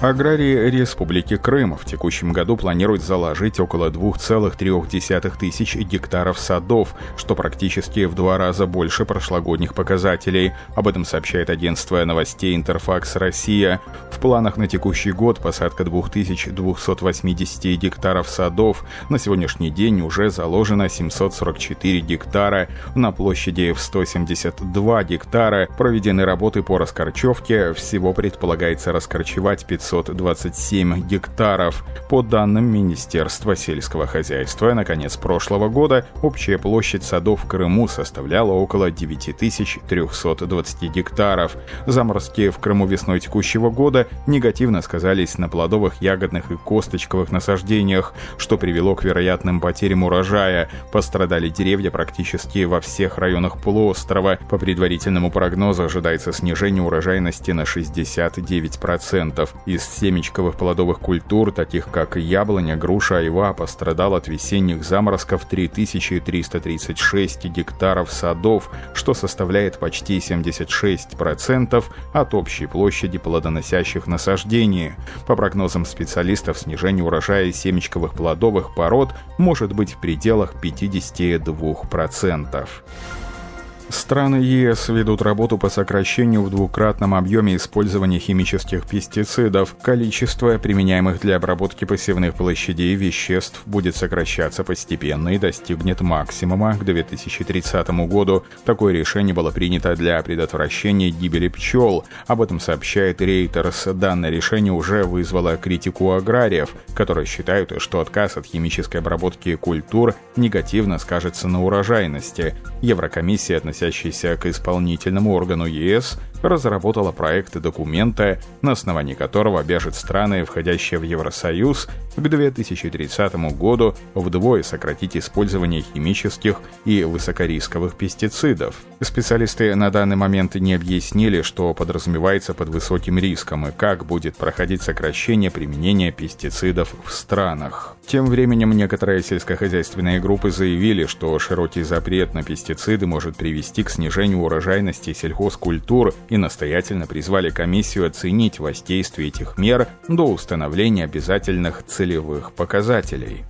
Аграрии Республики Крым в текущем году планируют заложить около 2,3 тысяч гектаров садов, что практически в два раза больше прошлогодних показателей. Об этом сообщает агентство новостей Интерфакс Россия. В планах на текущий год посадка 2280 гектаров садов. На сегодняшний день уже заложено 744 гектара. На площади в 172 гектара проведены работы по раскорчевке. Всего предполагается раскорчевать 500 527 гектаров. По данным Министерства сельского хозяйства, на конец прошлого года общая площадь садов в Крыму составляла около 9320 гектаров. Заморозки в Крыму весной текущего года негативно сказались на плодовых, ягодных и косточковых насаждениях, что привело к вероятным потерям урожая. Пострадали деревья практически во всех районах полуострова. По предварительному прогнозу ожидается снижение урожайности на 69%. Из из семечковых плодовых культур, таких как яблоня, груша, айва, пострадал от весенних заморозков 3336 гектаров садов, что составляет почти 76% от общей площади плодоносящих насаждений. По прогнозам специалистов, снижение урожая семечковых плодовых пород может быть в пределах 52%. Страны ЕС ведут работу по сокращению в двукратном объеме использования химических пестицидов. Количество применяемых для обработки посевных площадей веществ будет сокращаться постепенно и достигнет максимума к 2030 году. Такое решение было принято для предотвращения гибели пчел. Об этом сообщает Reuters. Данное решение уже вызвало критику аграриев, которые считают, что отказ от химической обработки культур негативно скажется на урожайности. Еврокомиссия относительно относящийся к исполнительному органу ЕС, разработала проект документа, на основании которого обяжет страны, входящие в Евросоюз, к 2030 году вдвое сократить использование химических и высокорисковых пестицидов. Специалисты на данный момент не объяснили, что подразумевается под высоким риском и как будет проходить сокращение применения пестицидов в странах. Тем временем некоторые сельскохозяйственные группы заявили, что широкий запрет на пестициды может привести к снижению урожайности сельхозкультур и настоятельно призвали комиссию оценить воздействие этих мер до установления обязательных целевых показателей.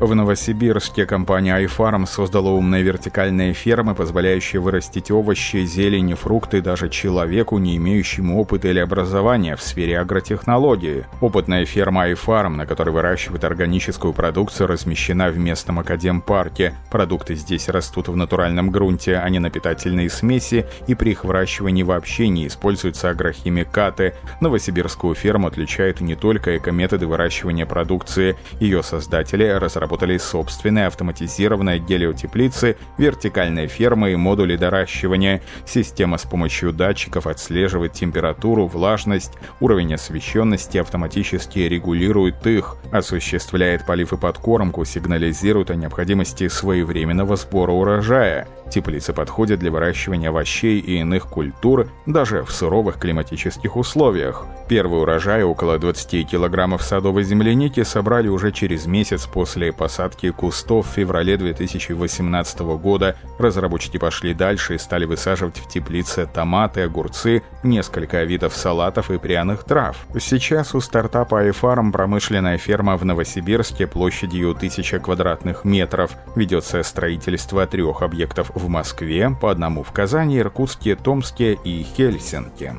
В Новосибирске компания iFarm создала умные вертикальные фермы, позволяющие вырастить овощи, зелень, фрукты даже человеку, не имеющему опыта или образования в сфере агротехнологии. Опытная ферма iFarm, на которой выращивают органическую продукцию, размещена в местном академпарке. Продукты здесь растут в натуральном грунте, а не на питательные смеси, и при их выращивании вообще не используются агрохимикаты. Новосибирскую ферму отличают не только экометоды выращивания продукции. Ее создатели разработали разработали собственные автоматизированные гелиотеплицы, вертикальные фермы и модули доращивания. Система с помощью датчиков отслеживает температуру, влажность, уровень освещенности, автоматически регулирует их, осуществляет полив и подкормку, сигнализирует о необходимости своевременного сбора урожая. Теплицы подходят для выращивания овощей и иных культур даже в суровых климатических условиях. Первый урожай, около 20 килограммов садовой земляники, собрали уже через месяц после посадки кустов в феврале 2018 года. Разработчики пошли дальше и стали высаживать в теплице томаты, огурцы, несколько видов салатов и пряных трав. Сейчас у стартапа iFarm промышленная ферма в Новосибирске площадью 1000 квадратных метров. Ведется строительство трех объектов в Москве, по одному в Казани, Иркутске, Томске и Хельсинки.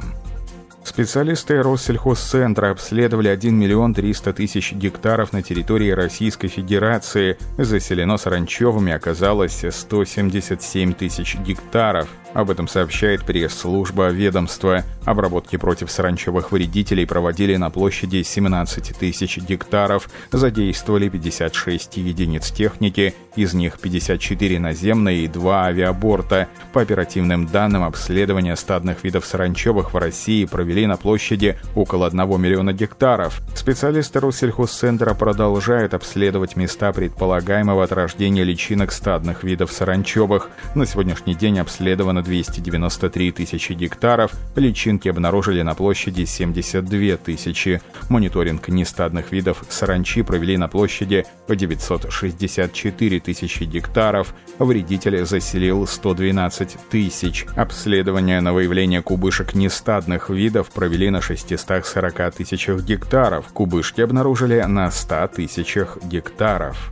Специалисты Россельхозцентра обследовали 1 миллион 300 тысяч гектаров на территории Российской Федерации. Заселено саранчевыми оказалось 177 тысяч гектаров. Об этом сообщает пресс-служба ведомства. Обработки против саранчевых вредителей проводили на площади 17 тысяч гектаров. Задействовали 56 единиц техники, из них 54 наземные и 2 авиаборта. По оперативным данным, обследования стадных видов саранчевых в России провели провели на площади около 1 миллиона гектаров. Специалисты Россельхозцентра продолжают обследовать места предполагаемого отрождения личинок стадных видов саранчевых. На сегодняшний день обследовано 293 тысячи гектаров, личинки обнаружили на площади 72 тысячи. Мониторинг нестадных видов саранчи провели на площади по 964 тысячи гектаров. Вредитель заселил 112 тысяч. Обследование на выявление кубышек нестадных видов провели на 640 тысячах гектаров. Кубышки обнаружили на 100 тысячах гектаров.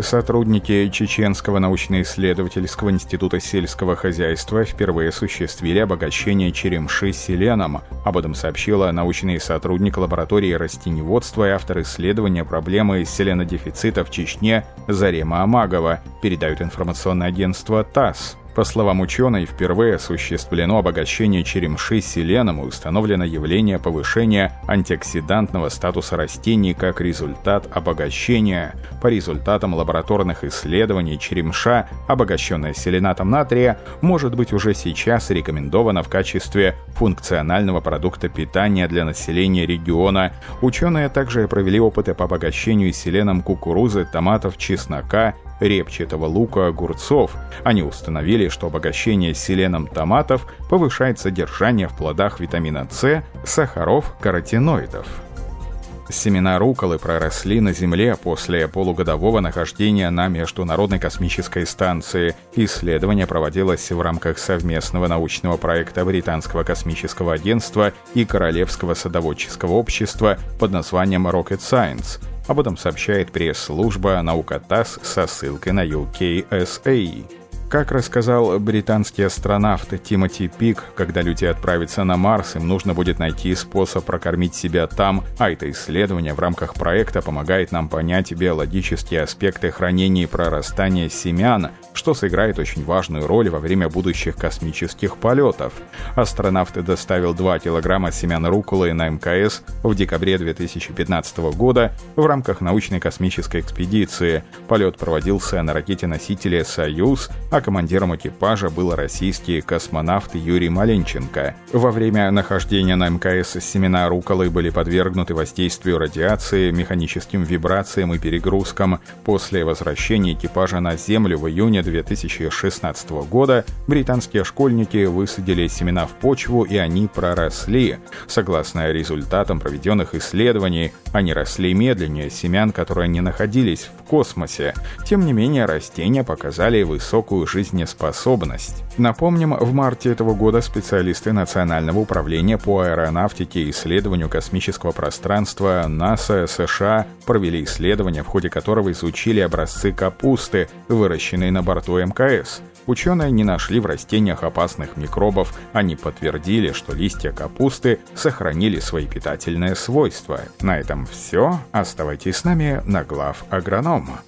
Сотрудники Чеченского научно-исследовательского института сельского хозяйства впервые осуществили обогащение черемши селеном. Об этом сообщила научный сотрудник лаборатории растеневодства и автор исследования проблемы селенодефицита в Чечне Зарема Амагова, передают информационное агентство ТАСС. По словам ученой, впервые осуществлено обогащение черемши селеном и установлено явление повышения антиоксидантного статуса растений как результат обогащения. По результатам лабораторных исследований черемша, обогащенная селенатом натрия, может быть уже сейчас рекомендована в качестве функционального продукта питания для населения региона. Ученые также провели опыты по обогащению селеном кукурузы, томатов, чеснока репчатого лука, огурцов. Они установили, что обогащение селеном томатов повышает содержание в плодах витамина С, сахаров, каротиноидов. Семена руколы проросли на Земле после полугодового нахождения на Международной космической станции. Исследование проводилось в рамках совместного научного проекта Британского космического агентства и Королевского садоводческого общества под названием Rocket Science – об этом сообщает пресс-служба «Наука ТАСС» со ссылкой на UKSA. Как рассказал британский астронавт Тимоти Пик, когда люди отправятся на Марс, им нужно будет найти способ прокормить себя там, а это исследование в рамках проекта помогает нам понять биологические аспекты хранения и прорастания семян, что сыграет очень важную роль во время будущих космических полетов. Астронавт доставил 2 килограмма семян руколы на МКС в декабре 2015 года в рамках научной космической экспедиции. Полет проводился на ракете-носителе «Союз», а командиром экипажа был российский космонавт Юрий Маленченко. Во время нахождения на МКС семена руколы были подвергнуты воздействию радиации, механическим вибрациям и перегрузкам. После возвращения экипажа на Землю в июне 2016 года британские школьники высадили семена в почву и они проросли. Согласно результатам проведенных исследований, они росли медленнее семян, которые не находились в космосе. Тем не менее, растения показали высокую жизнеспособность. Напомним, в марте этого года специалисты Национального управления по аэронавтике и исследованию космического пространства НАСА США провели исследование, в ходе которого изучили образцы капусты, выращенные на борту МКС. Ученые не нашли в растениях опасных микробов, они подтвердили, что листья капусты сохранили свои питательные свойства. На этом все. Оставайтесь с нами на глав агронома.